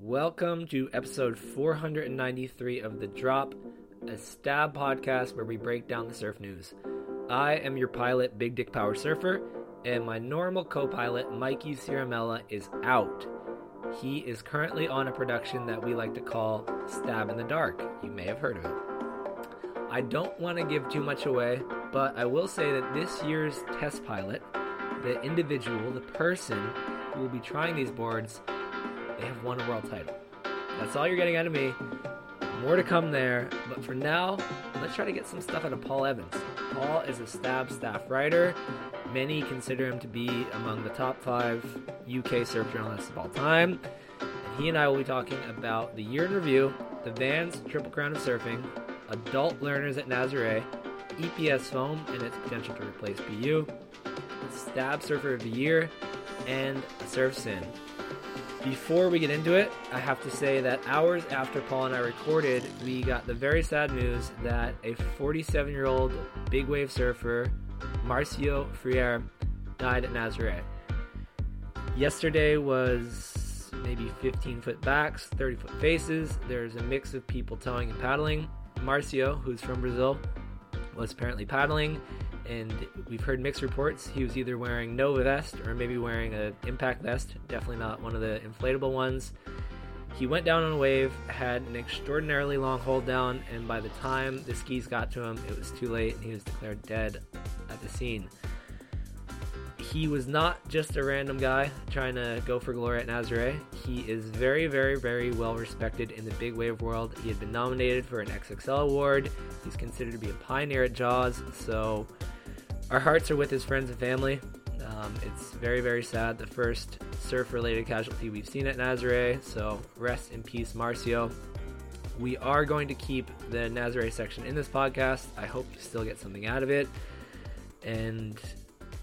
Welcome to episode 493 of The Drop, a stab podcast where we break down the surf news. I am your pilot, Big Dick Power Surfer, and my normal co pilot, Mikey Ciaramella, is out. He is currently on a production that we like to call Stab in the Dark. You may have heard of it. I don't want to give too much away, but I will say that this year's test pilot, the individual, the person who will be trying these boards, they have won a world title. That's all you're getting out of me. More to come there, but for now, let's try to get some stuff out of Paul Evans. Paul is a stab staff writer. Many consider him to be among the top five UK surf journalists of all time. And he and I will be talking about the year in review, the Vans Triple Crown of Surfing, adult learners at Nazare, EPS foam and its potential to replace PU, Stab Surfer of the Year, and Surf Sin. Before we get into it, I have to say that hours after Paul and I recorded, we got the very sad news that a 47 year old big wave surfer, Marcio Freire, died at Nazare. Yesterday was maybe 15 foot backs, 30 foot faces. There's a mix of people towing and paddling. Marcio, who's from Brazil, was apparently paddling, and we've heard mixed reports. He was either wearing no vest or maybe wearing an impact vest, definitely not one of the inflatable ones. He went down on a wave, had an extraordinarily long hold down, and by the time the skis got to him, it was too late, and he was declared dead at the scene. He was not just a random guy trying to go for glory at Nazare. He is very, very, very well respected in the big wave world. He had been nominated for an XXL award. He's considered to be a pioneer at Jaws, so our hearts are with his friends and family. Um, it's very, very sad. The first surf related casualty we've seen at Nazare, so rest in peace, Marcio. We are going to keep the Nazare section in this podcast. I hope you still get something out of it. And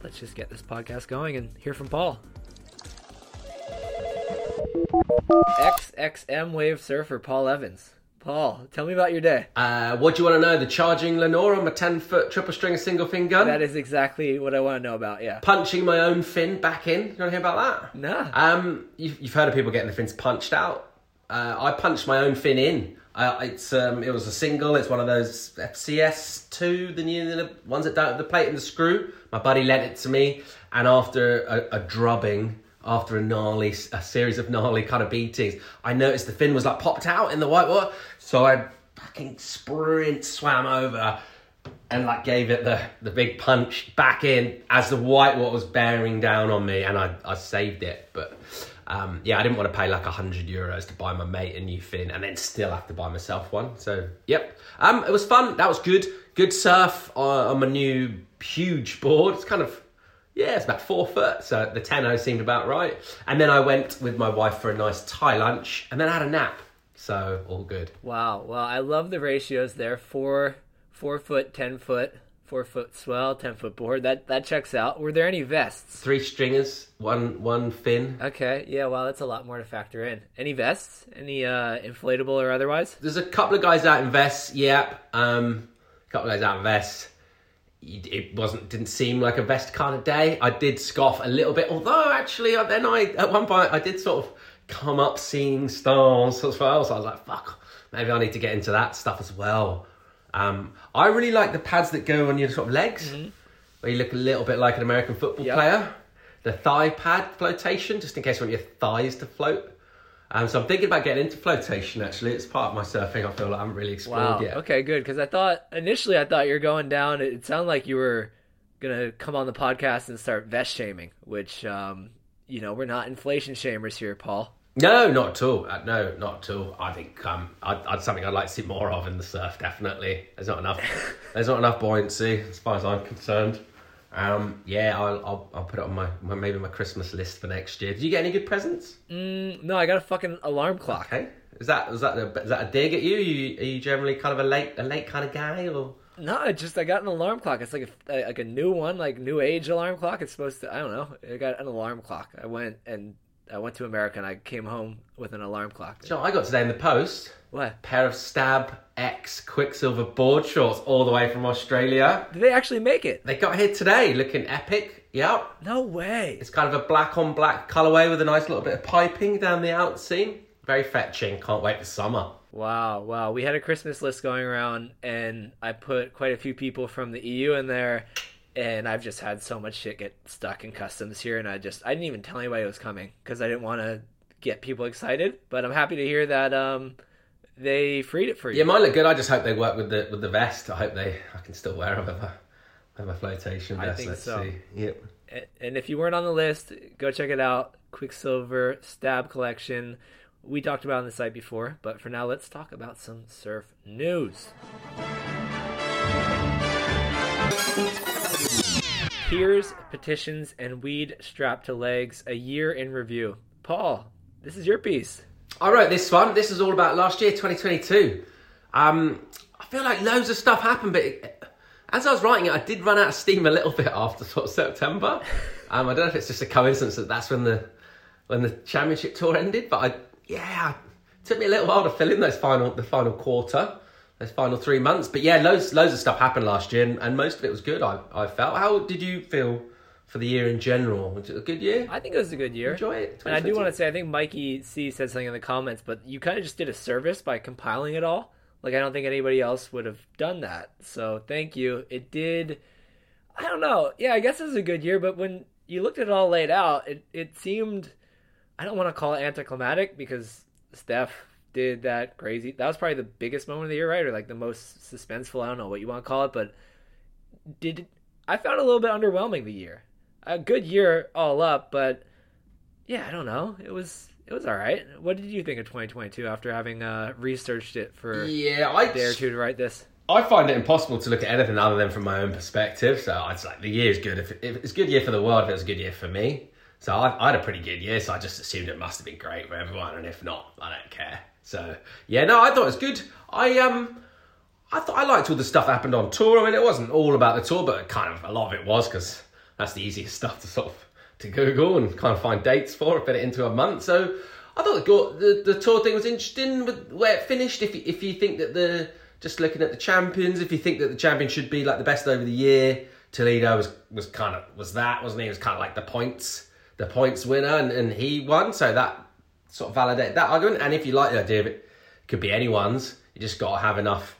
let's just get this podcast going and hear from Paul. XXM Wave Surfer Paul Evans. Paul, tell me about your day. Uh, what do you want to know? The charging Lenora, on my 10 foot triple string single fin gun. That is exactly what I want to know about, yeah. Punching my own fin back in. You want to hear about that? Nah. Um, you've, you've heard of people getting the fins punched out. Uh, I punched my own fin in. Uh, it's um, it was a single. It's one of those FCS two, the new the ones that don't have the plate and the screw. My buddy lent it to me, and after a, a drubbing, after a gnarly, a series of gnarly kind of beatings, I noticed the fin was like popped out in the white water. So I fucking sprint swam over and like gave it the, the big punch back in as the white water was bearing down on me, and I, I saved it. But um, yeah, I didn't want to pay like a hundred euros to buy my mate a new fin and then still have to buy myself one. So yep, um, it was fun. That was good. Good surf on, on my new huge board. It's kind of yeah, it's about four foot, so the tenno seemed about right. And then I went with my wife for a nice Thai lunch, and then I had a nap. So all good. Wow. Well, I love the ratios there. Four, four foot, ten foot, four foot swell, ten foot board. That that checks out. Were there any vests? Three stringers, one one fin. Okay. Yeah. Well, that's a lot more to factor in. Any vests? Any uh, inflatable or otherwise? There's a couple of guys out in vests. Yep. Um, a couple of guys out in vests it wasn't didn't seem like a vest kind of day. I did scoff a little bit, although actually then I at one point I did sort of come up seeing stars as well. So I was like, fuck, maybe I need to get into that stuff as well. Um, I really like the pads that go on your sort of legs, mm-hmm. where you look a little bit like an American football yep. player. The thigh pad flotation, just in case you want your thighs to float. Um, so I'm thinking about getting into flotation. Actually, it's part of my surfing. I feel like I haven't really explored wow. yet. Okay, good. Because I thought initially I thought you were going down. It sounded like you were gonna come on the podcast and start vest shaming, which um, you know we're not inflation shamers here, Paul. No, not at all. Uh, no, not at all. I think um, I'd, I'd, something I'd like to see more of in the surf. Definitely, there's not enough. there's not enough buoyancy as far as I'm concerned. Um, yeah, I'll, I'll, I'll put it on my, my, maybe my Christmas list for next year. Did you get any good presents? Mm, no, I got a fucking alarm clock. Okay, is that is that a, is that a dig at you? Are, you? are you generally kind of a late a late kind of guy or? No, I just I got an alarm clock. It's like a like a new one, like new age alarm clock. It's supposed to I don't know. I got an alarm clock. I went and I went to America and I came home with an alarm clock. So I got today in the post. What? Pair of Stab X Quiksilver board shorts all the way from Australia. Did they actually make it? They got here today, looking epic. Yep. No way. It's kind of a black on black colorway with a nice little bit of piping down the out seam. very fetching. Can't wait for summer. Wow, wow. We had a Christmas list going around, and I put quite a few people from the EU in there, and I've just had so much shit get stuck in customs here, and I just I didn't even tell anybody it was coming because I didn't want to get people excited. But I'm happy to hear that um, they freed it for you. Yeah, mine look good. I just hope they work with the with the vest. I hope they I can still wear them a, with a flotation I think Let's so. see. Yep. And if you weren't on the list, go check it out. Quiksilver Stab Collection. We talked about it on the site before, but for now, let's talk about some surf news. Peers, petitions, and weed strapped to legs. A year in review. Paul, this is your piece. I wrote this one. This is all about last year, 2022. Um, I feel like loads of stuff happened, but it, as I was writing it, I did run out of steam a little bit after sort of September. Um, I don't know if it's just a coincidence that that's when the when the championship tour ended, but I yeah, it took me a little while to fill in those final the final quarter, those final three months. But yeah, loads loads of stuff happened last year, and, and most of it was good. I I felt. How did you feel for the year in general? Was it a good year? I think it was a good year. Enjoy it. And I do want to say, I think Mikey C said something in the comments, but you kind of just did a service by compiling it all. Like, I don't think anybody else would have done that. So, thank you. It did. I don't know. Yeah, I guess it was a good year, but when you looked at it all laid out, it, it seemed. I don't want to call it anticlimactic because Steph did that crazy. That was probably the biggest moment of the year, right? Or like the most suspenseful. I don't know what you want to call it, but did I found a little bit underwhelming the year. A good year all up, but yeah, I don't know. It was it was all right. What did you think of 2022 after having uh, researched it for Yeah, I a day or two to write this? I find it impossible to look at anything other than from my own perspective. So I'd say the year is good. If, if it's a good year for the world, if it was a good year for me. So I, I had a pretty good year. So I just assumed it must have been great for everyone, and if not, I don't care. So yeah, no, I thought it was good. I um, I thought I liked all the stuff that happened on tour. I mean, it wasn't all about the tour, but kind of a lot of it was because that's the easiest stuff to sort of to Google and kind of find dates for, fit it into a month. So I thought the, the the tour thing was interesting with where it finished. If you, if you think that the just looking at the champions, if you think that the champion should be like the best over the year, Toledo was was kind of was that wasn't he? He was kind of like the points the points winner, and, and he won. So that sort of validate that argument. And if you like the idea of it, could be anyone's. You just got to have enough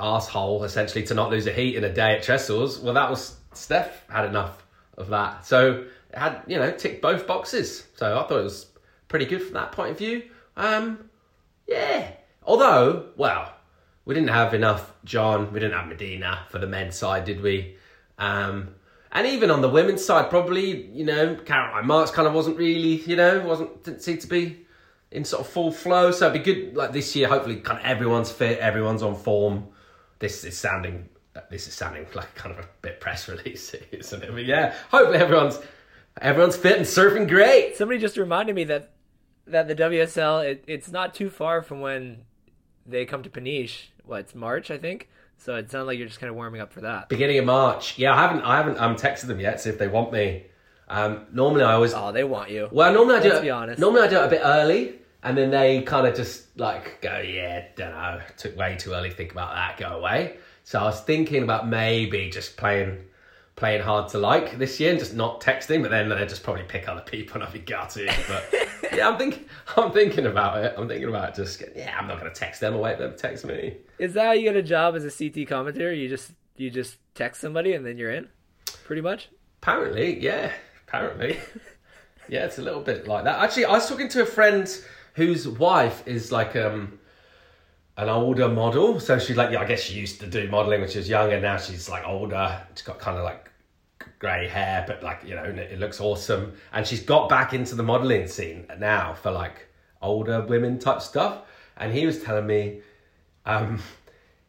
asshole essentially to not lose a heat in a day at Trestles. Well, that was Steph had enough of that, so it had you know ticked both boxes. So I thought it was pretty good from that point of view. Um, yeah. Although, well, we didn't have enough John. We didn't have Medina for the men's side, did we? Um, and even on the women's side, probably you know Caroline Marks kind of wasn't really you know wasn't didn't seem to be in sort of full flow. So it'd be good like this year. Hopefully, kind of everyone's fit, everyone's on form. This is sounding this is sounding like kind of a bit press release, isn't it? But yeah, hopefully everyone's everyone's fit and surfing great. Somebody just reminded me that that the WSL it, it's not too far from when they come to Peniche. What it's March, I think. So it sounds like you're just kind of warming up for that. Beginning of March. Yeah, I haven't I haven't um texted them yet. See if they want me. Um, normally I always Oh, they want you. well normally I do Let's be honest. normally I do it a bit early, and then they kind of just like go yeah don't know took way too early to think about that go away. So I was thinking about maybe just playing playing hard to like this year and just not texting, but then they just probably pick other people and I'll be gutted. But yeah, I'm thinking I'm thinking about it. I'm thinking about just yeah I'm not gonna text them or wait for them to text me. Is that how you get a job as a CT commentator? You just you just text somebody and then you're in, pretty much. Apparently, yeah. Apparently. yeah, it's a little bit like that. Actually, I was talking to a friend whose wife is like um an older model. So she's like, yeah, I guess she used to do modelling when she was younger. Now she's like older. She's got kind of like grey hair, but like, you know, it looks awesome. And she's got back into the modelling scene now for like older women type stuff. And he was telling me, um,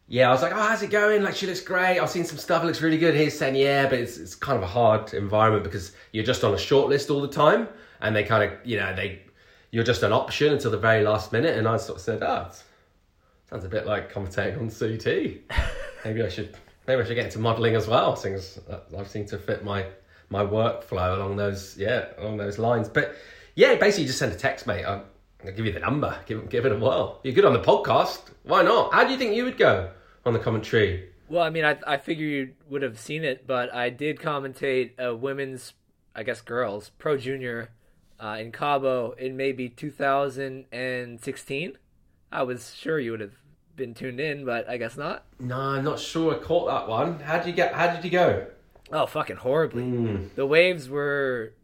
yeah, I was like, oh, how's it going? Like, she looks great. I've seen some stuff. It looks really good. He's saying, yeah, but it's, it's kind of a hard environment because you're just on a short list all the time. And they kind of, you know, they, you're just an option until the very last minute. And I sort of said, oh, sounds a bit like commentating on CT. maybe I should, maybe I should get into modelling as well. Since I've seen to fit my, my workflow along those, yeah, along those lines. But yeah, basically just send a text, mate. I'll, I'll give you the number. Give, give it a whirl. You're good on the podcast. Why not? How do you think you would go on the commentary? Well, I mean, I I figure you would have seen it, but I did commentate a women's, I guess, girls pro junior uh, in Cabo in maybe 2016. I was sure you would have been tuned in, but I guess not. No, I'm not sure I caught that one. How did you get? How did you go? Oh, fucking horribly. Mm. The waves were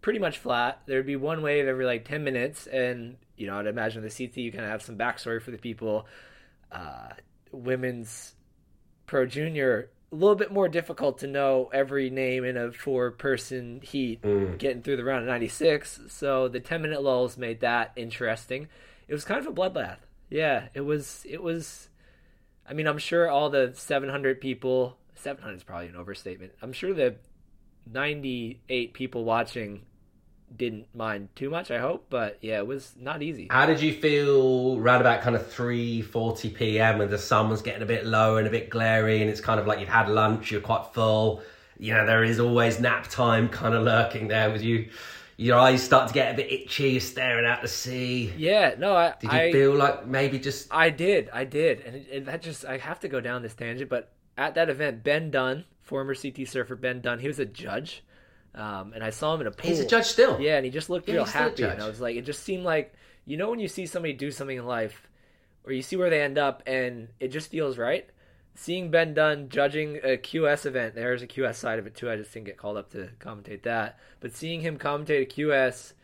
pretty much flat. There'd be one wave every like 10 minutes, and you know, I'd imagine the CT, you kind of have some backstory for the people. Uh, women's pro junior, a little bit more difficult to know every name in a four person heat Mm. getting through the round of 96. So the 10 minute lulls made that interesting. It was kind of a bloodbath. Yeah, it was, it was, I mean, I'm sure all the 700 people, 700 is probably an overstatement. I'm sure the 98 people watching didn't mind too much, I hope, but yeah, it was not easy. How did you feel round about kind of 3.40 p.m. when the sun was getting a bit low and a bit glary and it's kind of like you've had lunch, you're quite full. You know, there is always nap time kind of lurking there with you. Your eyes start to get a bit itchy, you're staring out the sea. Yeah, no, I Did you I, feel like maybe just... I did, I did, and it, that just I have to go down this tangent, but at that event, Ben Dunn, former CT surfer Ben Dunn, he was a judge, um, and I saw him in a pool. He's a judge still. Yeah, and he just looked Yeah, real happy, and. I was like, it just seemed like you know when you see somebody do something in life, or you see where they end up, and it just feels right. Seeing Ben Dunn judging a QS event, there's a QS side of it too. I just didn't get called up to commentate that, but seeing him commentate a QS,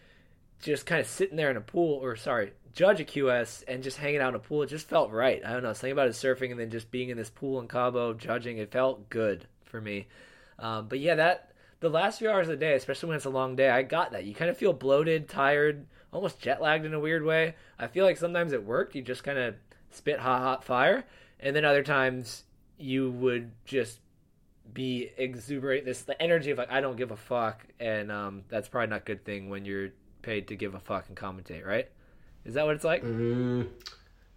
just kind of sitting there in a pool, or sorry, judge a QS and just hanging out in a pool, it just felt right. I don't know, something about his surfing and then just being in this pool in Cabo judging, it felt good for me. Um, but yeah, that the last few hours of the day, especially when it's a long day, I got that. You kind of feel bloated, tired, almost jet lagged in a weird way. I feel like sometimes at work you just kind of spit hot, hot fire, and then other times you would just be exuberant. This the energy of like I don't give a fuck, and um, that's probably not a good thing when you're paid to give a fuck and commentate, right? Is that what it's like? Mm,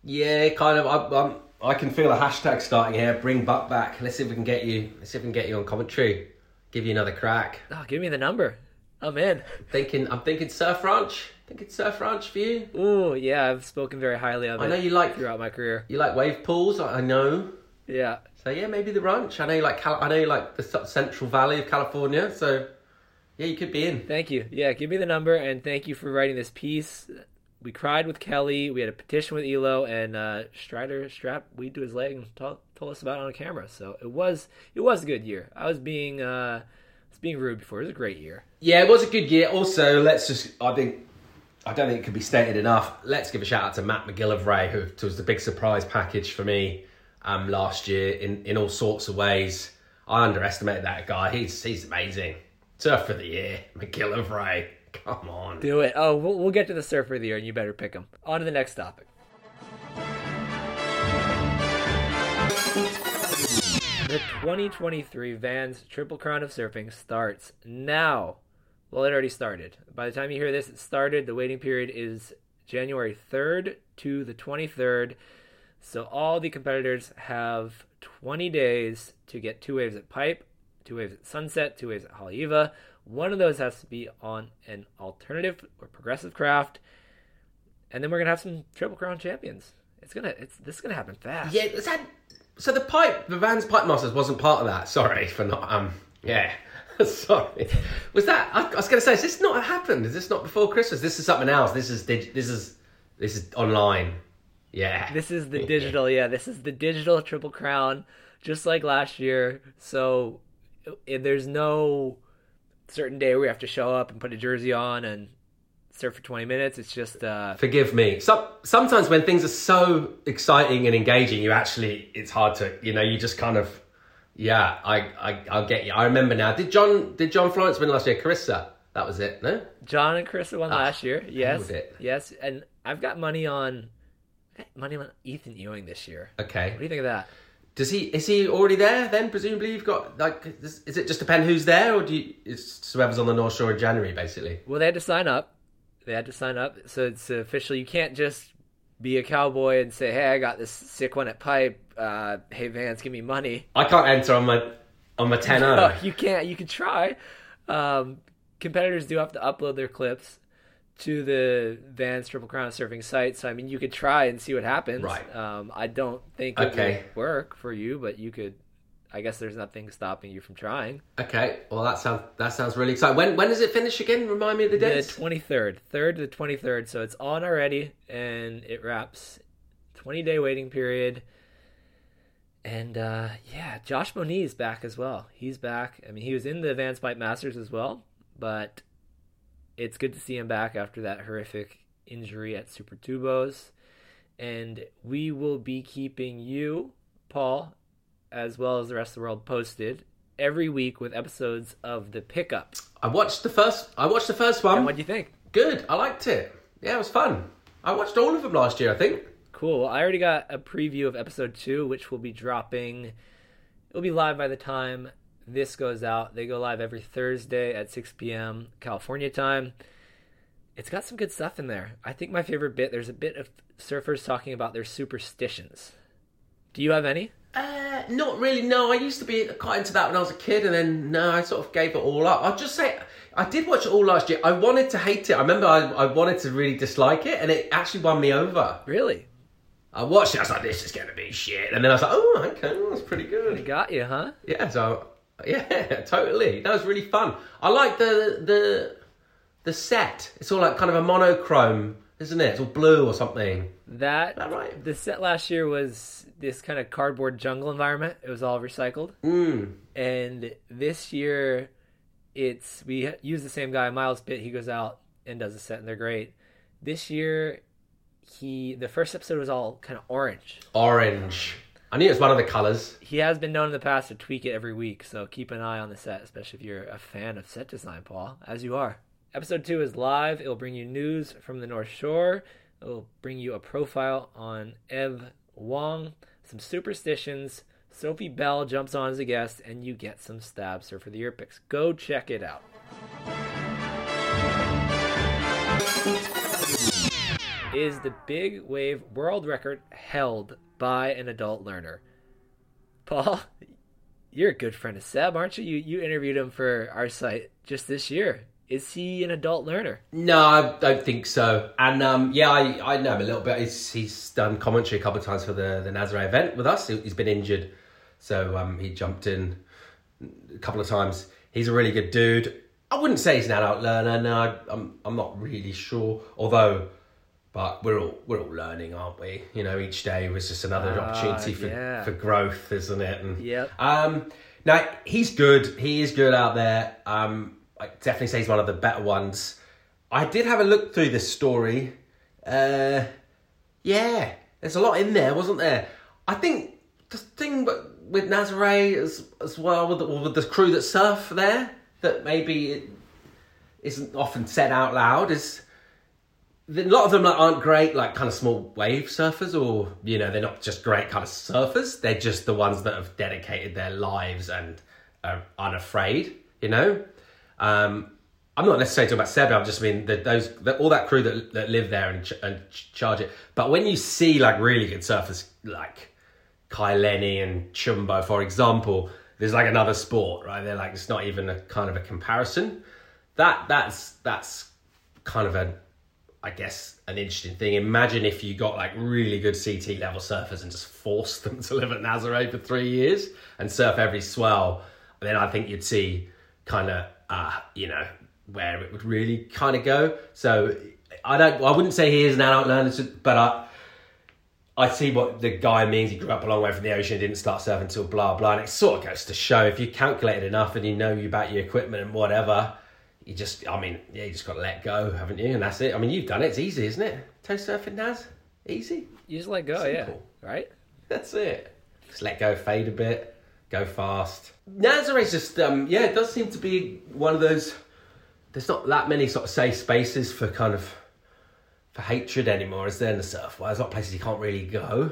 yeah, kind of. I, I'm, I can feel a hashtag starting here. Bring Buck back. Let's see if we can get you. Let's see if we can get you on commentary. Give you another crack. Oh, give me the number. I'm in. Thinking, I'm thinking Surf Ranch. Thinking Surf Ranch for you. Oh yeah, I've spoken very highly of I it know you like throughout my career. you like wave pools. I I know. Yeah, So yeah, maybe the ranch. I know you like. Cal- I know you like the Central Valley of California. So yeah, you could be in. Thank you. Yeah, give me the number and thank you for writing this piece. We cried with Kelly. We had a petition with Elo and uh, Strider strapped weed to his leg and told, told us about it on camera. So it was it was a good year. I was being uh, I was being rude before. It was a great year. Yeah, it was a good year. Also, let's just. I think. I don't think it could be stated enough. Let's give a shout out to Matt McGillivray, who was the big surprise package for me um, last year in, in all sorts of ways. I underestimated that guy. He's he's amazing. Surf of the year, McGillivray. Come on. Do it. Oh, we'll, we'll get to the surfer of the year, and you better pick him. On to the next topic. The 2023 Vans Triple Crown of Surfing starts now. Well, it already started. By the time you hear this, it started. The waiting period is January 3rd to the 23rd. So all the competitors have 20 days to get two waves at Pipe, two waves at Sunset, two waves at Haleiwa. One of those has to be on an alternative or progressive craft, and then we're gonna have some Triple Crown champions. It's gonna, it's this is gonna happen fast. Yeah, is that so? The pipe, the Vans Pipe Masters wasn't part of that. Sorry for not. Um, yeah, sorry. Was that? I, I was going to say, is this not happened? Is this not before Christmas? This is something else. This is this is this is online. Yeah. This is the digital, yeah. This is the digital Triple Crown, just like last year. So there's no certain day where we have to show up and put a jersey on and surf for 20 minutes. It's just uh, Forgive me. Some, sometimes when things are so exciting and engaging, you actually it's hard to you know you just kind of yeah I I I'll get you. I remember now. Did John did John Florence win last year? Carissa, that was it. No. John and Chris won Ah, last year. Yes, it. yes, and I've got money on money on Ethan Ewing this year. Okay. What do you think of that? Does he is he already there? Then presumably you've got like is, is it just depend who's there or do you it's whoever's on the North Shore in January basically? Well, they had to sign up. They had to sign up, so it's official. You can't just be a cowboy and say, "Hey, I got this sick one at Pipe. Uh, hey, Vans, give me money." I can't enter on my on my 10 No, you can't. You can try. Um, competitors do have to upload their clips to the Vans Triple Crown Surfing site. So I mean, you could try and see what happens. Right. Um, I don't think it Okay. would work for you, but you could I guess there's nothing stopping you from trying. Okay, well that sounds that sounds really exciting. When when does it finish again? Remind me of the The 23rd, 3rd to the 23rd. So it's on already, and it wraps 20 day waiting period. And uh, yeah, Josh Moniz back as well. He's back. I mean, he was in the Advanced Pipe Masters as well, but it's good to see him back after that horrific injury at Supertubos. And we will be keeping you, Paul, as well as the rest of the world posted every week with episodes of the pickup. I watched the first. I watched the first one. What do you think? Good. I liked it. Yeah, it was fun. I watched all of them last year. I think. Cool. I already got a preview of episode two, which will be dropping. It'll be live by the time this goes out. They go live every Thursday at 6 p.m. California time. It's got some good stuff in there. I think my favorite bit, there's a bit of surfers talking about their superstitions. Do you have any? Uh, not really. No, I used to be quite into that when I was a kid, and then no, I sort of gave it all up. I'll just say I did watch it all last year. I wanted to hate it. I remember I, I wanted to really dislike it, and it actually won me over. Really? I watched it. I was like, "This is gonna be shit," and then I was like, "Oh, okay, that's pretty It good." got you, huh? Yeah, so yeah, totally. That was really fun. I like the the the set. It's all like kind of a monochrome, isn't it? It's all blue or something. That, that right? the set last year was this kind of cardboard jungle environment. It was all recycled. Mm. and this year it's we use the same guy miles pitt he goes out and does a set and they're great this year he the first episode was all kind of orange Orange. I knew it was one of the colours. he has been known in the past to tweak it every week so keep an eye on the set especially if you're a fan of set design paul as you are. Episode 2 is live. It'll bring you news from the north shore. It'll bring you a profile on ev wong some superstitions. Sophie bell jumps on as a guest and you get some stab surfer the year picks go check it out is the big wave world record held by an adult learner. Paul, you're a good friend of Seb, aren't you? You you interviewed him for our site just this year. Is he an adult learner? No, I don't think so. And um, yeah, I, I know him a little bit. He's, he's done commentary a couple of times for the, the Nazare event with us. He- He's been injured, so um, he jumped in a couple of times. He's a really good dude. I wouldn't say he's an adult learner. No, I'm I'm not really sure. Although, but we're all we're all learning, aren't we? You know, each day was just another Ah, opportunity for, yeah. for growth, isn't it? And Yep. um, now he's good. He is good out there. Um, I definitely say he's one of the better ones. I did have a look through this story. Uh, yeah, there's a lot in there, wasn't there? I think the thing with- with Nazare as as well with the, with the crew that surf there that maybe it isn't often said out loud is a lot of them like, aren't great like kind of small wave surfers or you know they're not just great kind of surfers they're just the ones that have dedicated their lives and are unafraid you know um i'm not necessarily talking about Seb, i'm just mean that those that, all that crew that, that live there and, ch- and ch- charge it but when you see like really good surfers like Kai Lenny and Chumbo, for example, there's like another sport, right? They're like it's not even a kind of a comparison. That that's that's kind of a, I guess, an interesting thing. Imagine if you got like really good CT level surfers and just forced them to live at Nazare for three years and surf every swell. Then I think you'd see kind of, uh, you know, where it would really kind of go. So I don't, I wouldn't say he is an adult learner, but I. I see what the guy means. He grew up a long way from the ocean, didn't start surfing until blah blah. And it sort of goes to show if you calculated enough and you know about your equipment and whatever, you just, I mean, yeah, you just got to let go, haven't you? And that's it. I mean, you've done it. It's easy, isn't it? Toe surfing, Naz, easy. You just let go, Simple. yeah. Right? That's it. Just let go, fade a bit, go fast. Nazare's just, um, yeah, it does seem to be one of those. There's not that many sort of safe spaces for kind of for hatred anymore, is there in the surf? Well, there's a lot of places you can't really go.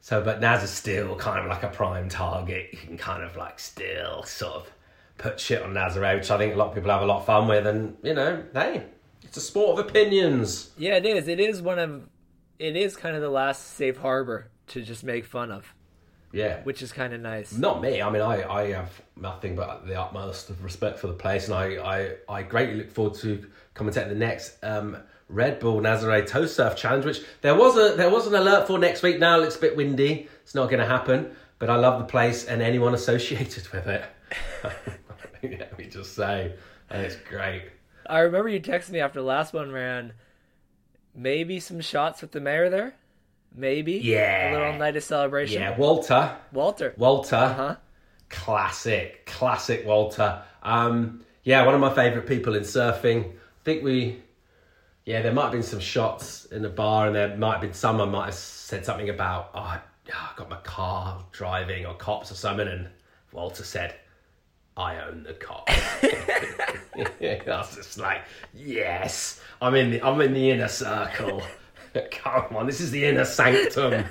So, but Naz is still kind of like a prime target. You can kind of like still sort of put shit on Nazare, which I think a lot of people have a lot of fun with. And you know, hey, it's a sport of opinions. Yeah, it is. It is one of it is kind of the last safe harbor to just make fun of, Yeah, which is kind of nice. Not me. I mean, I, I have nothing but the utmost of respect for the place, and I, I, I greatly look forward to commentating the next um, Red Bull Nazare Toe Surf Challenge, which there was a there was an alert for next week. Now it looks a bit windy. It's not going to happen. but I love the place and anyone associated with it. Let me just say, and it's great. I remember you texted me after the last one ran. Maybe some shots with the mayor there. Maybe. Yeah. A little night of celebration. Yeah, Walter. Walter. Walter. Uh-huh. Classic, classic Walter. Um, yeah, one of my favourite people in surfing. I think we, yeah, there might have been some shots in the bar, and there might have been someone might have said something about, oh, I got my car driving or cops or something, and Walter said, I own the car. I was just like, yes, I'm in the, I'm in the inner circle. Come on, this is the inner sanctum.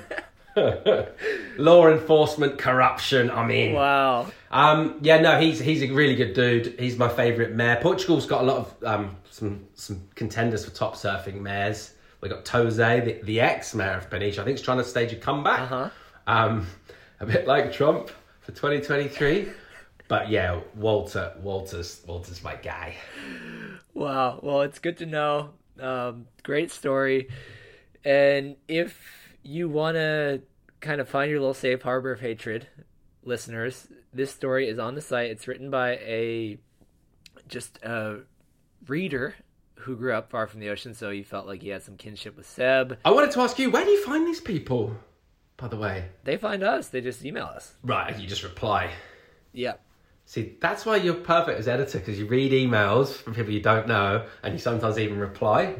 Law enforcement, corruption. I mean, Wow. um, yeah, no, he's he's a really good dude. He's my favourite mayor. Portugal's got a lot of um, some some contenders for top surfing mayors. We got Tose, the, the ex mayor of Peniche. I think he's trying to stage a comeback. Uh-huh. Um, a bit like Trump for 2023. But yeah, Walter, Walter's Walter's my guy. Wow. Well, it's good to know. Um, great story. And if you want to kind of find your little safe harbor of hatred, listeners, this story is on the site. It's written by a just a reader who grew up far from the ocean, so he felt like he had some kinship with Seb. I wanted to ask you, where do you find these people? By the way, They find us. They just email us. right? You just reply. Yeah. See, that's why you're perfect as editor because you read emails from people you don't know, and you sometimes even reply.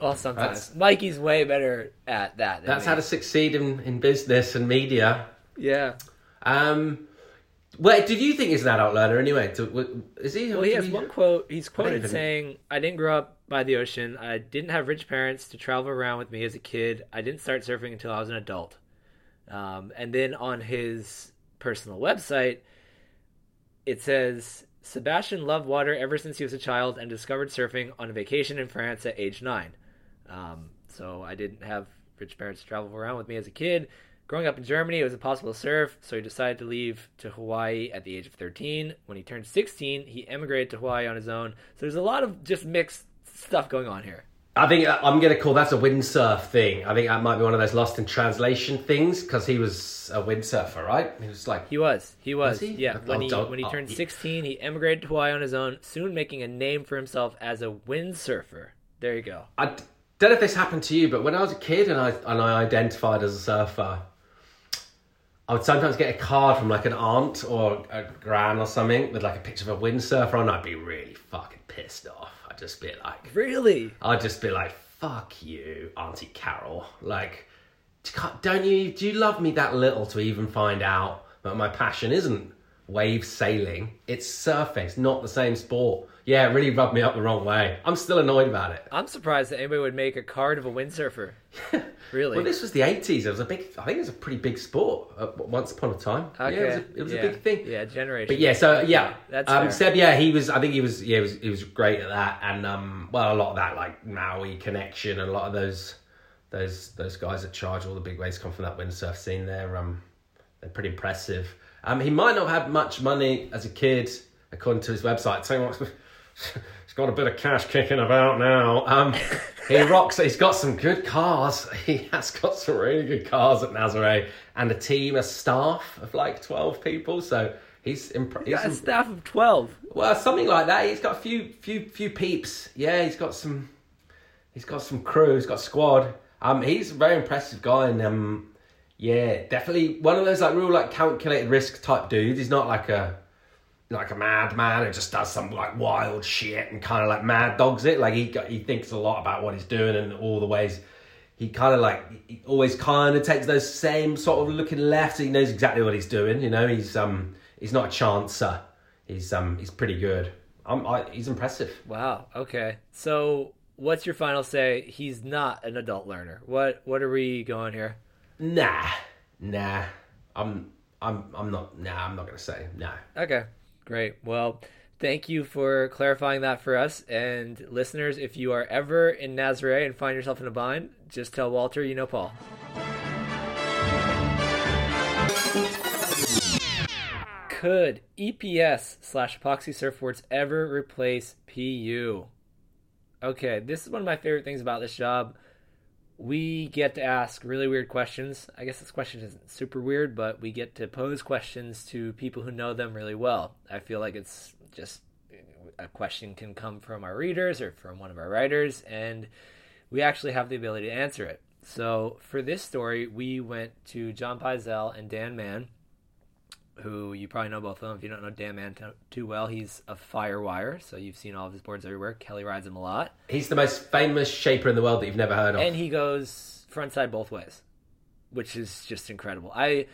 Well, sometimes That's- Mikey's way better at that. That's me. how to succeed in, in business and media. Yeah. Um, wait, did you think he's an adult learner anyway? Do- Is he? Well, he has one quote. He's quoted even- saying, "I didn't grow up by the ocean. I didn't have rich parents to travel around with me as a kid. I didn't start surfing until I was an adult." Um, and then on his personal website, it says Sebastian loved water ever since he was a child and discovered surfing on a vacation in France at age nine. Um, so I didn't have rich parents travel around with me as a kid. Growing up in Germany, it was impossible to surf, so he decided to leave to Hawaii at the age of 13. When he turned 16, he emigrated to Hawaii on his own. So there's a lot of just mixed stuff going on here. I think uh, I'm going to call that's a windsurf thing. I think that might be one of those lost in translation things because he was a windsurfer, right? He was like, He was. He was. Was he? Yeah. When he when he turned I'll- 16, he emigrated to Hawaii on his own, soon making a name for himself as a windsurfer. There you go. I don't know if this happened to you, but when I was a kid and I and I identified as a surfer, I would sometimes get a card from like an aunt or a gran or something with like a picture of a windsurfer, and I'd be really fucking pissed off. I'd just be like, Really? I'd just be like, "Fuck you, Auntie Carol." Like, don't you? Do you love me that little to even find out that my passion isn't wave sailing? It's surfing. It's not the same sport. Yeah, it really rubbed me up the wrong way. I'm still annoyed about it. I'm surprised that anybody would make a card of a windsurfer. Really? Well, this was the 80s. It was a big. I think it was a pretty big sport uh, once upon a time. Yeah, it was a, it was yeah. a big thing. Yeah, generation. But yeah, so yeah, That's um, fair. Seb. Yeah, he was. I think he was. Yeah, he was. He was great at that, and um, well, a lot of that like Maui connection, and a lot of those, those, those guys that charge all the big waves come from that windsurf scene. They're um, they're pretty impressive. Um, he might not have had much money as a kid, according to his website. So he's got a bit of cash kicking about now. Um, he rocks. He's got some good cars. He has got some really good cars at Nazare, and a team, a staff of like twelve people. So he's impressive. Got a staff of 12. Well, something like that. He's got a few, few, few peeps. Yeah, he's got some. He's got some crew. He's got squad. Um, he's a very impressive guy, and um, yeah, definitely one of those like real like calculated risk type dudes. He's not like a like a madman who just does some like wild shit and kind of like mad dogs it. Like he he thinks a lot about what he's doing and all the ways. He kind of like he always kind of takes those same sort of looking left. He knows exactly what he's doing. You know, he's um he's not a chancer. He's um he's pretty good. Um, I, he's impressive. Wow. Okay. So, what's your final say? He's not an adult learner. What What are we going here? Nah, nah. I'm I'm I'm not. Nah, I'm not gonna say nah. Okay. Great. Well, thank you for clarifying that for us. And listeners, if you are ever in Nazaré and find yourself in a bind, just tell Walter you know Paul. Could EPS slash epoxy surfboards ever replace PU? Okay, this is one of my favorite things about this job. We get to ask really weird questions. I guess this question isn't super weird, but we get to pose questions to people who know them really well. I feel like it's just a question can come from our readers or from one of our writers, and we actually have the ability to answer it. So for this story, we went to John Pyzel and Dan Mann, who you probably know both of them. If you don't know Dan Mann too well, he's a Firewire, so you've seen all of his boards everywhere. Kelly rides him a lot, He's the most famous shaper in the world that you've never heard of. and he goes front side both ways, which is just incredible. I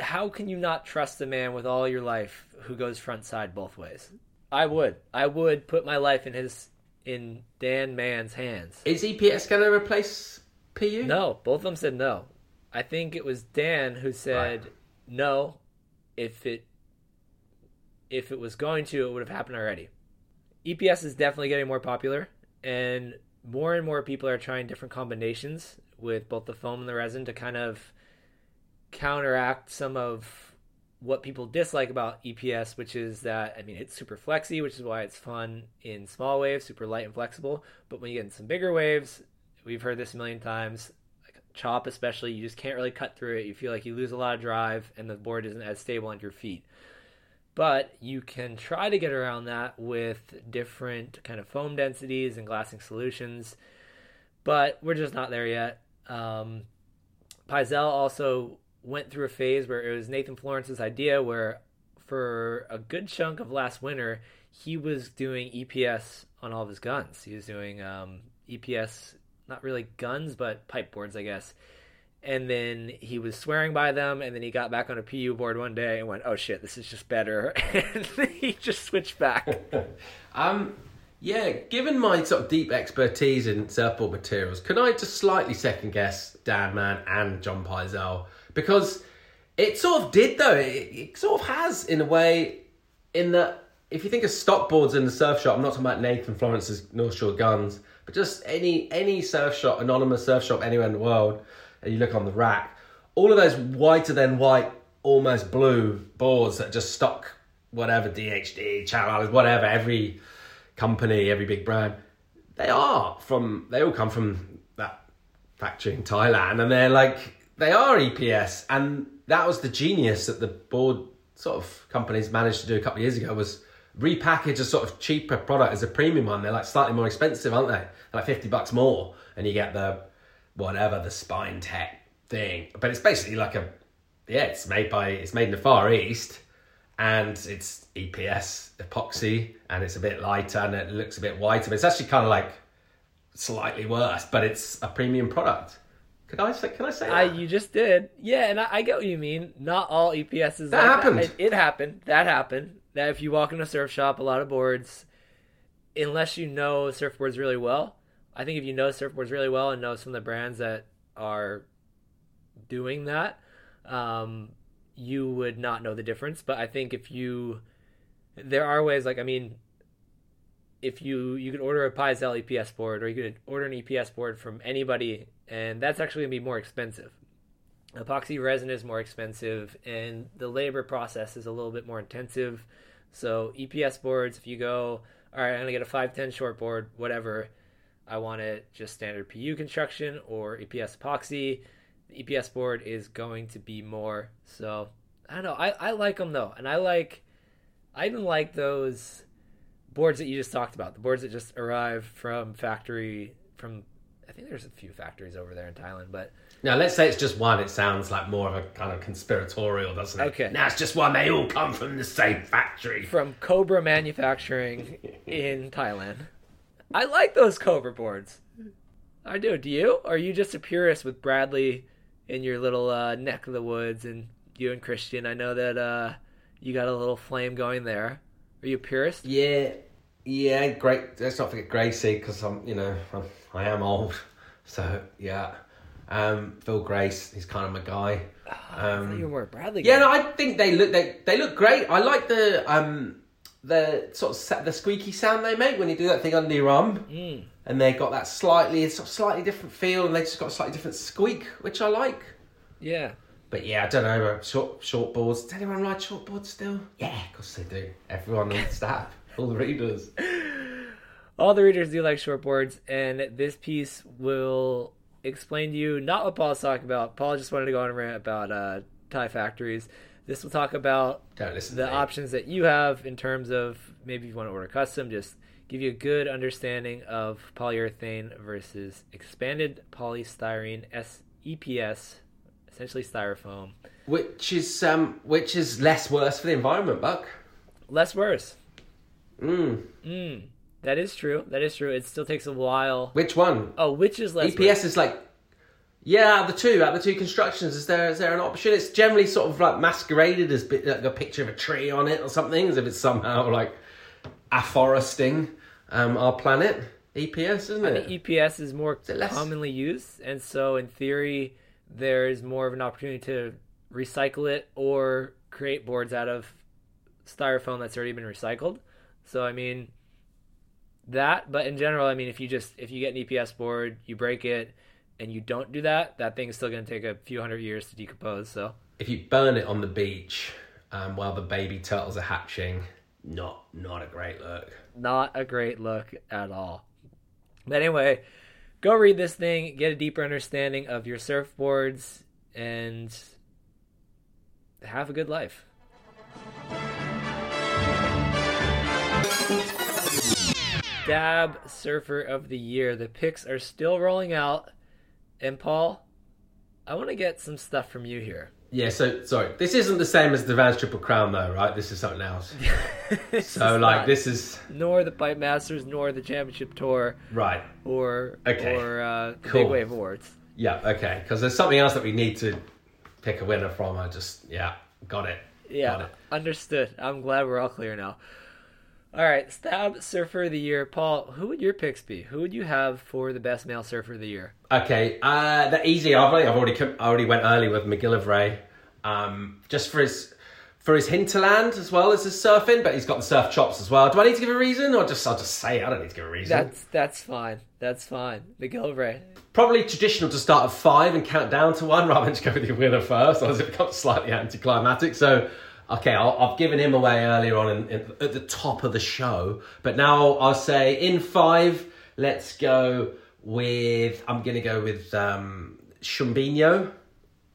how can you not trust a man with all your life who goes front side both ways? I would. I would put my life in his in Dan Mann's hands. Is EPS going to replace PU? No, both of them said no. I think it was Dan who said Right. No. If it if it was going to, it would have happened already. EPS is definitely getting more popular, and more and more people are trying different combinations with both the foam and the resin to kind of counteract some of what people dislike about EPS, which is that I mean it's super flexy, which is why it's fun in small waves, super light and flexible. But when you get in some bigger waves, we've heard this a million times, chop especially, you just can't really cut through it. You feel like you lose a lot of drive, and the board isn't as stable on your feet. But you can try to get around that with different kind of foam densities and glassing solutions. But we're just not there yet. Um, Pyzel also went through a phase where it was Nathan Florence's idea where for a good chunk of last winter he was doing EPS on all of his guns. He was doing um, EPS, not really guns, but pipe boards, I guess. And then he was swearing by them, and then he got back on a PU board one day and went, "Oh shit, this is just better," and he just switched back. Um, yeah, given my sort of deep expertise in surfboard materials, can I just slightly second guess Dan Mann and John Pyzel? Because it sort of did, though. It, it sort of has, in a way, in that if you think of stock boards in the surf shop, I'm not talking about Nathan Florence's North Shore guns, but just any any surf shop, anonymous surf shop anywhere in the world, and you look on the rack, all of those whiter than white, almost blue boards that just stock whatever DHD, Channel whatever, every company, every big brand, they are from, they all come from that factory in Thailand and they're like, they are EPS. And that was the genius that the board sort of companies managed to do a couple of years ago was repackage a sort of cheaper product as a premium one. They're like slightly more expensive, aren't they? They're like 50 bucks more and you get the, whatever, the spine tech thing. But it's basically like a, yeah, it's made by, it's made in the Far East and it's EPS epoxy and it's a bit lighter and it looks a bit whiter. But it's actually kind of like slightly worse, but it's a premium product. Could I say? Can I say that? I, you just did, yeah, and I, I get what you mean. Not all EPSs That like happened. It, it happened. That happened. That if you walk into a surf shop, a lot of boards, unless you know surfboards really well, I think if you know surfboards really well and know some of the brands that are doing that, um, you would not know the difference. But I think if you, there are ways. Like I mean, if you you could order a Pyzel EPS board or you could order an EPS board from anybody, and that's actually gonna be more expensive. Epoxy resin is more expensive, and the labor process is a little bit more intensive. So EPS boards, if you go, all right, I'm gonna get a 510 short board, whatever. I want it just standard PU construction or EPS epoxy. The EPS board is going to be more. So I don't know. I, I like them though, and I like I even like those boards that you just talked about. The boards that just arrive from factory from I think there's a few factories over there in Thailand, but now, let's say it's just one. It sounds like more of a kind of conspiratorial, doesn't it? Okay. Now it's just one. They all come from the same factory. from Cobra Manufacturing in Thailand. I like those Cobra boards. I do. Do you? Or are you just a purist with Bradley in your little uh, neck of the woods and you and Christian? I know that uh, you got a little flame going there. Are you a purist? Yeah, yeah. Great. Let's not forget Gracie because I'm, you know, I'm, I am old. So yeah, um, Phil Grace. He's kind of my guy. I thought you were Bradley. Yeah, no, I think they look they they look great. I like the um the sort of sa- the squeaky sound they make when you do that thing under your arm, Mm. and they got that slightly it's sort of slightly different feel, and they just got a slightly different squeak, which I like. Yeah. But yeah, I don't know. Short short boards. Does anyone ride short boards still? Yeah, of course they do. Everyone on staff, all the readers. All the readers do like short boards, and this piece will explain to you not what Paul's talking about. Paul just wanted to go on a rant about uh, Thai factories. This will talk about the options that you have in terms of maybe you want to order custom, just give you a good understanding of polyurethane versus expanded polystyrene S EPS, essentially styrofoam. Which is um, which is less worse for the environment, Buck. Less worse. Mm. Mm, that is true. That is true. It still takes a while. Which one? Oh, which is less EPS is like, yeah, out of the two, out of the two constructions, is there is there an option? It's generally sort of like masqueraded as bit, like a picture of a tree on it or something, as if it's somehow like afforesting um, our planet. EPS, isn't I it? think EPS is more less- commonly used, and so in theory, there's more of an opportunity to recycle it or create boards out of styrofoam that's already been recycled. So I mean, that. But in general, I mean, if you just if you get an EPS board, you break it, and you don't do that, that thing is still going to take a few hundred years to decompose. So if you burn it on the beach um, while the baby turtles are hatching, not not a great look. not a great look at all. But anyway, go read this thing, get a deeper understanding of your surfboards, and have a good life. Stab Surfer of the Year. The picks are still rolling out. And Paul, I want to get some stuff from you here. Yeah, so sorry, this isn't the same as the Vans Triple Crown though, right? This is something else. This So is like not- this is nor the Pipe Masters, nor the Championship Tour, right. or Okay. or uh, Cool. Big Wave Awards. Yeah, okay. Because there's something else that we need to pick a winner from. I just yeah, got it. Got Yeah, it. understood. I'm glad we're all clear now. All right, Stab Surfer of the Year. Paul, who would your picks be? Who would you have for the best male surfer of the year? Okay, uh, the easy. I've already, I've already, come- I already went early with McGillivray, um, just for his for his hinterland as well as his surfing, but he's got the surf chops as well. Do I need to give a reason, or just I'll just say I don't need to give a reason? That's that's fine. That's fine. McGillivray. Probably traditional to start at five and count down to one rather than just go with the winner first, or it becomes slightly anticlimactic. So, okay, I'll, I've given him away earlier on in, in, at the top of the show, but now I'll say in five, let's go with. I'm going to go with um, Chumbinho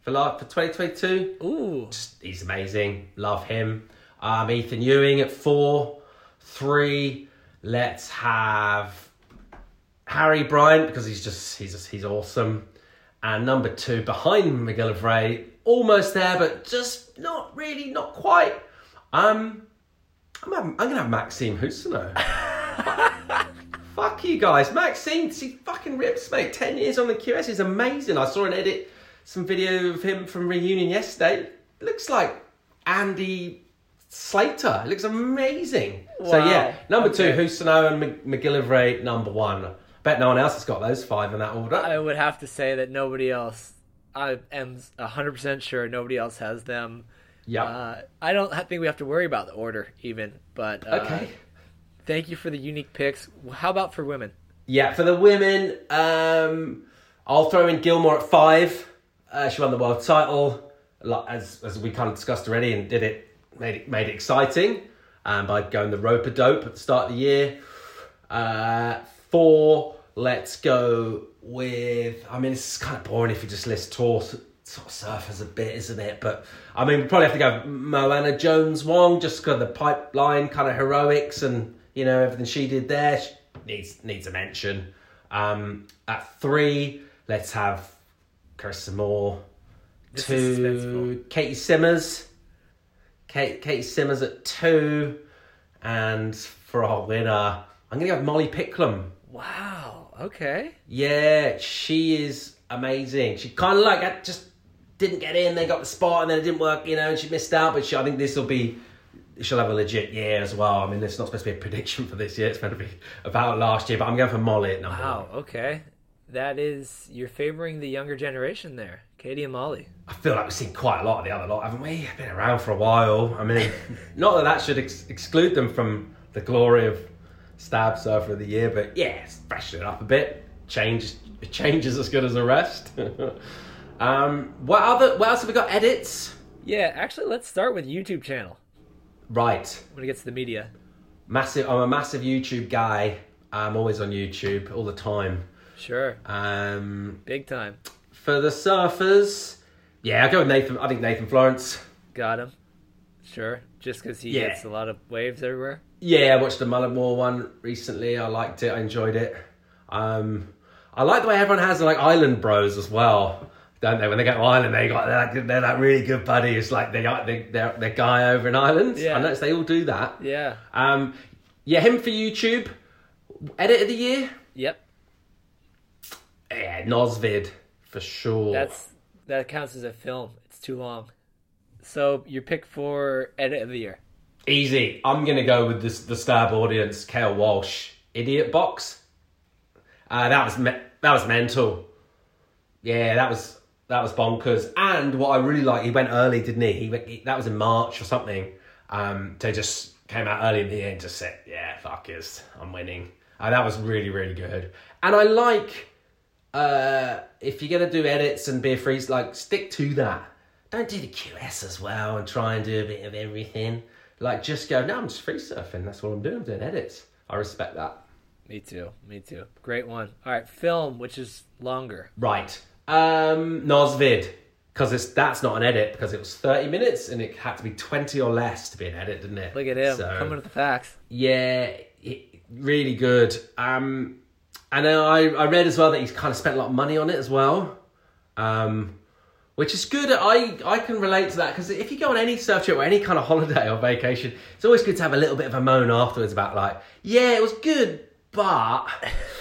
for la- for 2022. Ooh, He's amazing. Love him. Um, Ethan Ewing at four. Three. Let's have Harry Bryant because he's just he's he's awesome. And number two behind McGillivray, almost there, but just not really, not quite. Um, I'm having, I'm gonna have Maxime Huscenot. Fuck you guys, Maxime, She fucking rips, mate. Ten years on the QS is amazing. I saw an edit, some video of him from reunion yesterday. Looks like Andy Slater. It looks amazing. So yeah, number two, Okay. Huscenot and Mc- McGillivray, number one. Bet no one else has got those five in that order. I would have to say that nobody else. I am 100% sure nobody else has them. yeah. Uh, I don't think we have to worry about the order even, but uh, okay. thank you for the unique picks. How about for women? Yeah, for the women, um, I'll throw in Gilmore at five. Uh, she won the world title, as as we kind of discussed already, and did it made it made it exciting um, by going the rope a dope at the start of the year. Uh, four, let's go with. I mean, it's kind of boring if you just list tour sort of surfers a bit, isn't it? But I mean, we probably have to go with Moana Jones Wong just because the pipeline kind of heroics and you know everything she did there she needs needs a mention. Um, at three, let's have Carissa Moore. This is two. Caity Simmers. Kate, Caity Simmers at two, and for our winner, I'm gonna go with Molly Picklum. Wow. Okay. Yeah, she is amazing. She kind of like had- just didn't get in, then got the spot, and then it didn't work, you know, and she missed out. But she, I think this will be, she'll have a legit year as well. I mean, it's not supposed to be a prediction for this year; it's meant to be about last year. But I'm going for Molly Wow. one. Okay. That is you're favoring the younger generation there, Caity and Molly. I feel like we've seen quite a lot of the other lot, haven't we? Been around for a while. I mean, not that that should ex- exclude them from the glory of Stab Surfer of the Year, but yeah, freshen it up a bit. Change, change is as good as a rest. um, what other? What else have we got? Edits. Yeah. Actually, let's start with YouTube channel Right, when it gets to the media. massive. I'm a massive YouTube guy. I'm always on YouTube all the time. Sure. Um, Big time. for the surfers, yeah, I go with Nathan. I think Nathan Florence. Got him. Sure. Just because he Yeah. gets a lot of waves everywhere. Yeah, I watched the Mullaghmore one recently. I liked it. I enjoyed it. Um, I like the way everyone has like island bros as well, don't they? When they go to Ireland, they got they're, like, they're that really good buddy. It's like they got they, they're their guy over in Ireland. Yeah. I noticed they all do that. Yeah. Um, yeah, him for YouTube. Edit of the year. Yep. Yeah, Nosvid for sure. That's that counts as a film. It's too long. So your pick for edit of the year. Easy. I'm gonna go with this, the stab audience. Kael Walsh, Idiot Box. Uh, that was me- that was mental. Yeah, that was that was bonkers. And what I really like, he went early, didn't he? He, went, he that was in March or something. Um, they just came out early in the and just said, "Yeah, fuck is, I'm winning." Uh, that was really really good. And I like uh, if you're gonna do edits and beer freeze, like stick to that. Don't do the QS as well and try and do a bit of everything. Like just go, no, I'm just free surfing. That's what I'm doing. I'm doing edits. I respect that. Me too. Me too. Great one. All right, film, which is longer. Right. Um, Nosvid. Because it's that's not an edit because it was 30 minutes and it had to be 20 or less to be an edit, didn't it? Look at him So- coming with the facts. Yeah, it, really good. Um, and I, I read as well that he's kind of spent a lot of money on it as well, um, which is good. I, I can relate to that because if you go on any surf trip or any kind of holiday or vacation, it's always good to have a little bit of a moan afterwards about like, yeah, it was good, but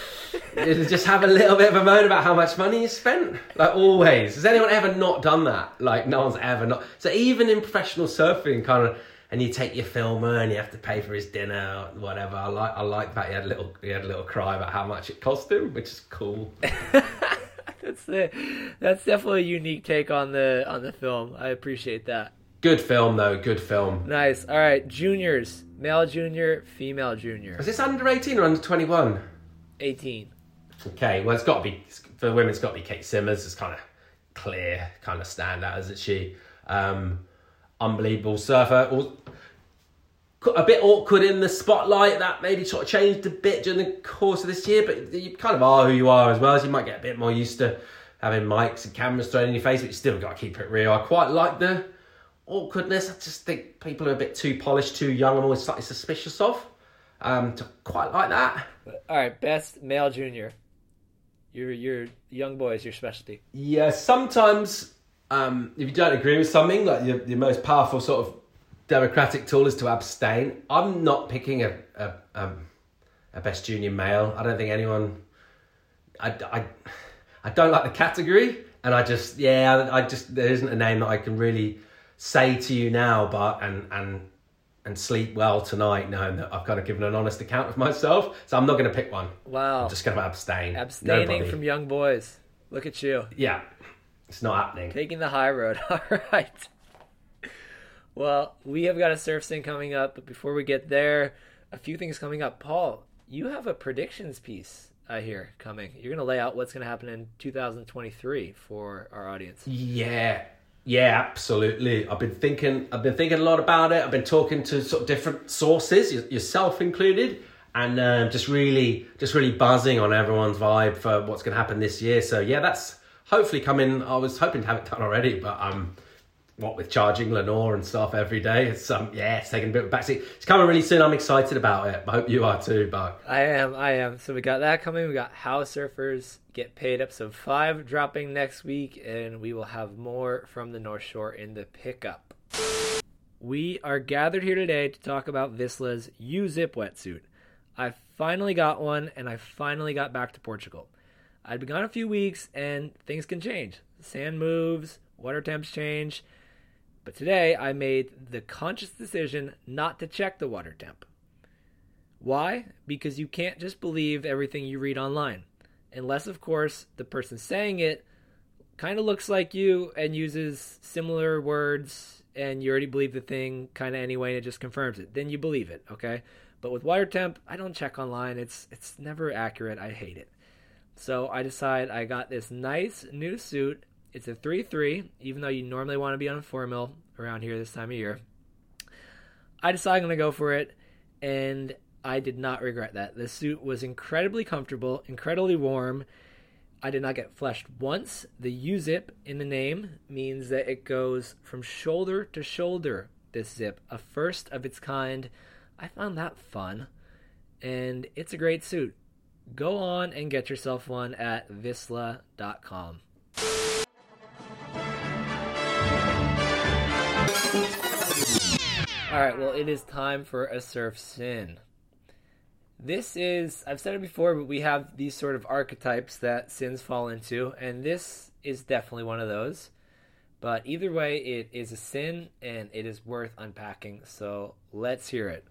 just have a little bit of a moan about how much money you spent. Like always, has anyone ever not done that? Like no one's ever not. So even in professional surfing, kind of, and you take your filmer and you have to pay for his dinner, whatever. I like, I like that he had a little, he had a little cry about how much it cost him, which is cool. That's the, that's definitely a unique take on the on the film. I appreciate that. Good film though, good film. Nice. All right, juniors, male junior, female junior, Is this under eighteen or under twenty one? eighteen. Okay, well, it's got to be for women. It's got to be Kate Simmers. It's kind of clear, kind of standout, isn't she? Um, unbelievable surfer. A bit awkward in the spotlight. That maybe sort of changed a bit during the course of this year, but you kind of are who you are as well. As you might get a bit more used to having mics and cameras thrown in your face, but you still got to keep it real. I quite like the awkwardness. I just think people are a bit too polished, too young. I'm always slightly suspicious of. Um, to quite like that. All right, best male junior. Your your young boy is your specialty. Yeah, sometimes um, if you don't agree with something, like your, your most powerful sort of democratic tool is to abstain. I'm not picking a a, um, a best junior male. I don't think anyone. I, I, I don't like the category, and I just yeah, I just there isn't a name that I can really say to you now, but and and and sleep well tonight, knowing that I've kind of given an honest account of myself. So I'm not going to pick one. Wow, I'm just going to abstain. abstaining Nobody. from young boys. Look at you yeah, it's not happening. taking the high road. All right. Well, we have got a surf sing coming up, but before we get there, a few things coming up. Paul, you have a predictions piece. I hear coming. You're going to lay out what's going to happen in 2023 for our audience. Yeah, yeah, absolutely. I've been thinking. I've been thinking a lot about it. I've been talking to sort of different sources, yourself included, and um, just really, just really buzzing on everyone's vibe for what's going to happen this year. So yeah, that's hopefully coming. I was hoping to have it done already, but um, what with charging Lenore and stuff every day, it's um, yeah, it's taking a bit of a backseat. It's coming really soon. I'm excited about it. I hope you are too, Buck. I am, I am. So we got that coming. We got How Surfers Get Paid episode 5 dropping next week, and we will have more from the North Shore in the pickup. We are gathered here today to talk about Vissla's U Zip wetsuit. I finally got one, and I finally got back to Portugal. I'd been gone a few weeks, and things can change. Sand moves, water temps change. But today I made the conscious decision not to check the water temp. Why? Because you can't just believe everything you read online. Unless, of course, the person saying it kind of looks like you and uses similar words and you already believe the thing kind of anyway and it just confirms it. Then you believe it, okay? But with water temp, I don't check online. It's it's never accurate. I hate it. So I decide I got this nice new suit. It's a 3-3, even though you normally want to be on a 4 mil around here this time of year. I decided I'm going to go for it, and I did not regret that. The suit was incredibly comfortable, incredibly warm, I did not get fleshed once. The U zip in the name means that it goes from shoulder to shoulder. This zip, a first of its kind. I found that fun, and it's a great suit. Go on and get yourself one at vissla.com. All right, well, it is time for a surf sin. This is, I've said it before, but we have these sort of archetypes that sins fall into, and this is definitely one of those. But either way, it is a sin and it is worth unpacking. So let's hear it.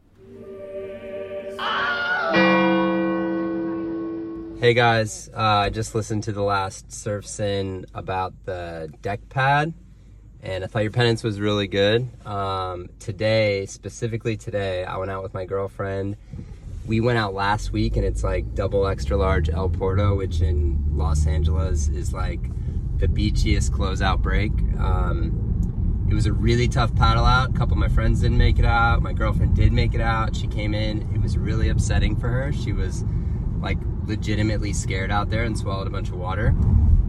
Hey guys, uh, I just listened to the last surf sin about the deck pad, and I thought your penance was really good. Um, today, specifically today, I went out with my girlfriend. We went out last week, and it's like double extra large El Porto, which in Los Angeles is like the beachiest closeout break. Um, it was a really tough paddle out. A couple of my friends didn't make it out. My girlfriend did make it out. She came in. It was really upsetting for her. She was like legitimately scared out there and swallowed a bunch of water.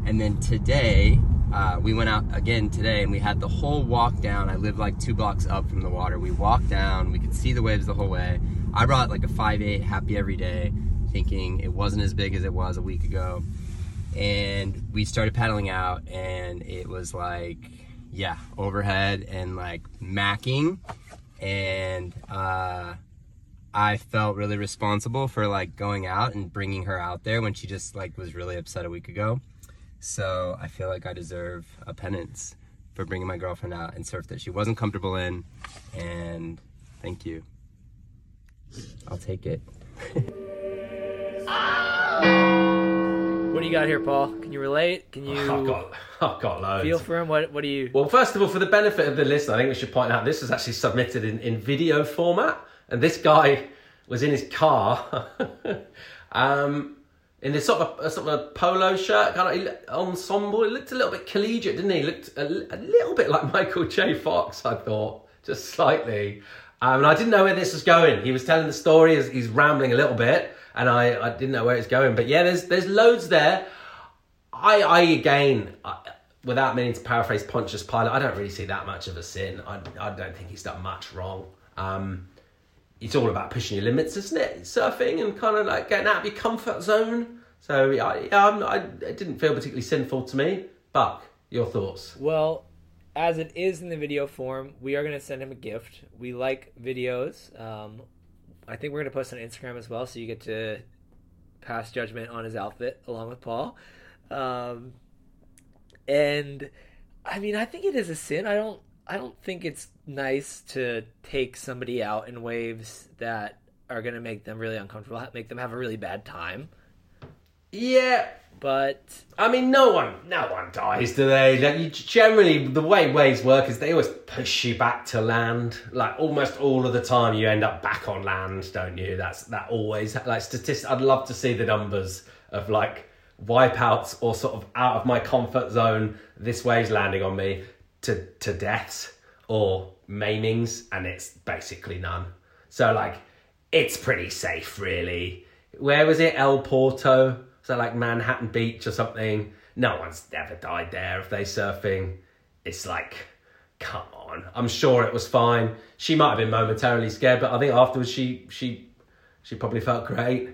And then today, uh, we went out again today and we had the whole walk down. I live like two blocks up from the water. We walked down, we could see the waves the whole way. I brought like a 5'8 happy every day, thinking it wasn't as big as it was a week ago. And we started paddling out and it was like, yeah, overhead and like macking. And, uh, I felt really responsible for like going out and bringing her out there when she just like was really upset a week ago. So I feel like I deserve a penance for bringing my girlfriend out and surf that she wasn't comfortable in. And thank you. I'll take it. What do you got here, Paul? Can you relate? Can you I've got, I've got loads. feel for him? What What do you? Well, first of all, for the benefit of the listener, I think we should point out this was actually submitted in, in video format, and this guy was in his car, um, in this sort of a, sort of a polo shirt, kind of ensemble. He looked a little bit collegiate, didn't he? He looked a, a little bit like Michael J. Fox, I thought, just slightly. Um, and I didn't know where this was going. He was telling the story, he's, he's rambling a little bit, and I, I didn't know where it's going. But yeah, there's there's loads there. I, I again, I, without meaning to paraphrase Pontius Pilate, I don't really see that much of a sin. I, I don't think he's done much wrong. Um, it's all about pushing your limits, isn't it? Surfing and kind of like getting out of your comfort zone. So yeah, I'm, I, it didn't feel particularly sinful to me. Buck, your thoughts? Well, as it is in the video form, we are going to send him a gift. We like videos. Um, I think we're going to post on Instagram as well, so you get to pass judgment on his outfit along with Paul. Um, and I mean, I think it is a sin. I don't. I don't think it's nice to take somebody out in waves that are going to make them really uncomfortable, make them have a really bad time. Yeah, But I mean, no one, no one dies, do they? Like, you generally, the way waves work is they always push you back to land. Like almost all of the time, you end up back on land, don't you? That's that always like statistics. I'd love to see the numbers of like wipeouts or sort of out of my comfort zone. This wave's landing on me to to deaths or maimings, and it's basically none. So like, it's pretty safe, really. Where was it? El Porto. So like Manhattan Beach or something. No one's ever died there if they surfing. It's like, come on. I'm sure it was fine. She might have been momentarily scared, but I think afterwards she she she probably felt great.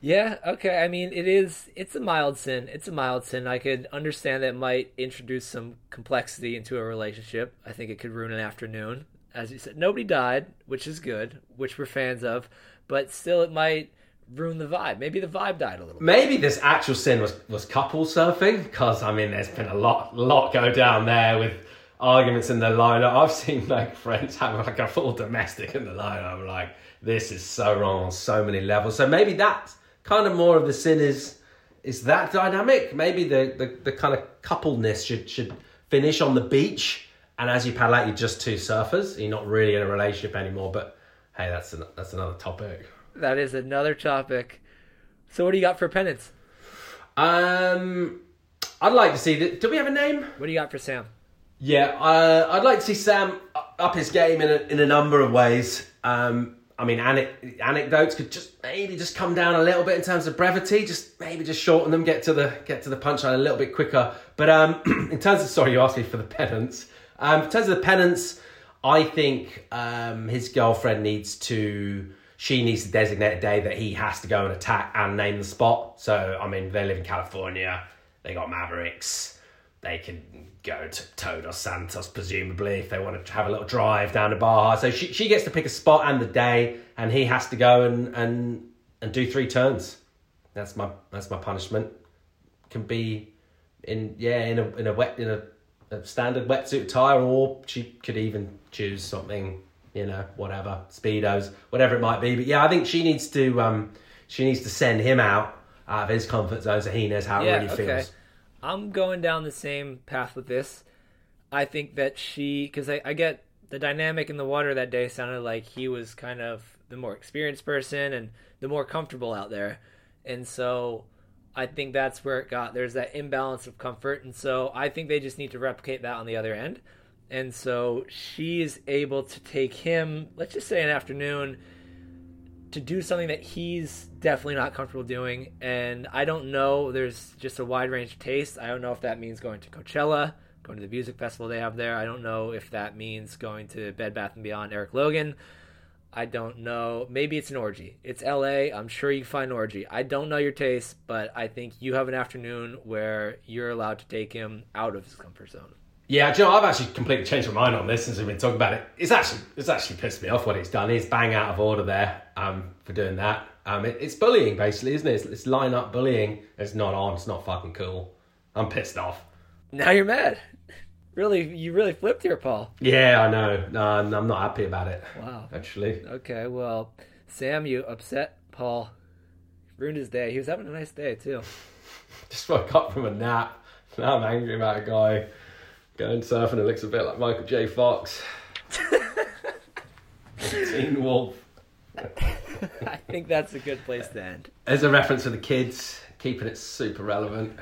Yeah, okay. I mean, it is it's a mild sin. It's a mild sin. I could understand that might introduce some complexity into a relationship. I think it could ruin an afternoon. As you said, nobody died, which is good, which we're fans of, but still it might ruin the vibe. Maybe the vibe died a little. bit. Maybe this actual sin was was couple surfing because I mean there's been a lot lot go down there with arguments in the lineup. I've seen like friends have like a full domestic in the lineup. I'm like, this is so wrong on so many levels. So maybe that's kind of more of the sin is is that dynamic. Maybe the the, the kind of coupleness should should finish on the beach, and as you paddle out, you're just two surfers. You're not really in a relationship anymore. But hey, that's an, that's another topic. That is another topic. So what do you got for penance? Um, I'd like to see that. Do we have a name? What do you got for Sam? Yeah, uh, I'd like to see Sam up his game in a, in a number of ways. Um, I mean, ane- anecdotes could just maybe just come down a little bit in terms of brevity. Just maybe just shorten them, get to the get to the punchline a little bit quicker. But um, in terms of sorry, you asked me for the penance. Um, in terms of the penance, I think um, his girlfriend needs to. She needs to designate a day that he has to go and attack and name the spot. So I mean, they live in California. They got Mavericks they can go to Todos Santos, presumably, if they want to have a little drive down to Baja. So she, she gets to pick a spot and the day, and he has to go and, and, and do three turns. That's my that's my punishment. Can be in yeah in a in a wet in a, a standard wetsuit attire, or she could even choose something you know whatever speedos, whatever it might be. But yeah, I think she needs to um she needs to send him out out of his comfort zone so he knows how Yeah, it really okay. feels. I'm going down the same path with this. I think that she, because I, I get the dynamic in the water that day sounded like he was kind of the more experienced person and the more comfortable out there. And so I think that's where it got. There's that imbalance of comfort. And so I think they just need to replicate that on the other end. And so she's able to take him, let's just say an afternoon, to do something that he's definitely not comfortable doing. And I don't know, there's just a wide range of tastes. I don't know if that means going to Coachella, going to the music festival they have there. I don't know if that means going to Bed Bath and Beyond Eric Logan. I don't know. Maybe it's an orgy. It's LA. I'm sure you find orgy. I don't know your taste, but I think you have an afternoon where you're allowed to take him out of his comfort zone. Yeah, Joe, I've actually completely changed my mind on this since we've been talking about it. It's actually it's actually pissed me off what he's done. He's bang out of order there um, for doing that. Um, it, it's bullying basically, isn't it? It's, it's line up bullying. It's not on. It's not fucking cool. I'm pissed off. Now you're mad. Really, you really flipped here, Paul. Yeah, I know. No, I'm, I'm not happy about it. Wow. Actually, Okay, well, Sam, you upset Paul. Ruined his day. He was having a nice day, too. just woke up from a nap. Now I'm angry about a guy going surfing. It looks a bit like Michael J. Fox. Teen Wolf. I think that's a good place to end. As a reference for the kids, keeping it super relevant.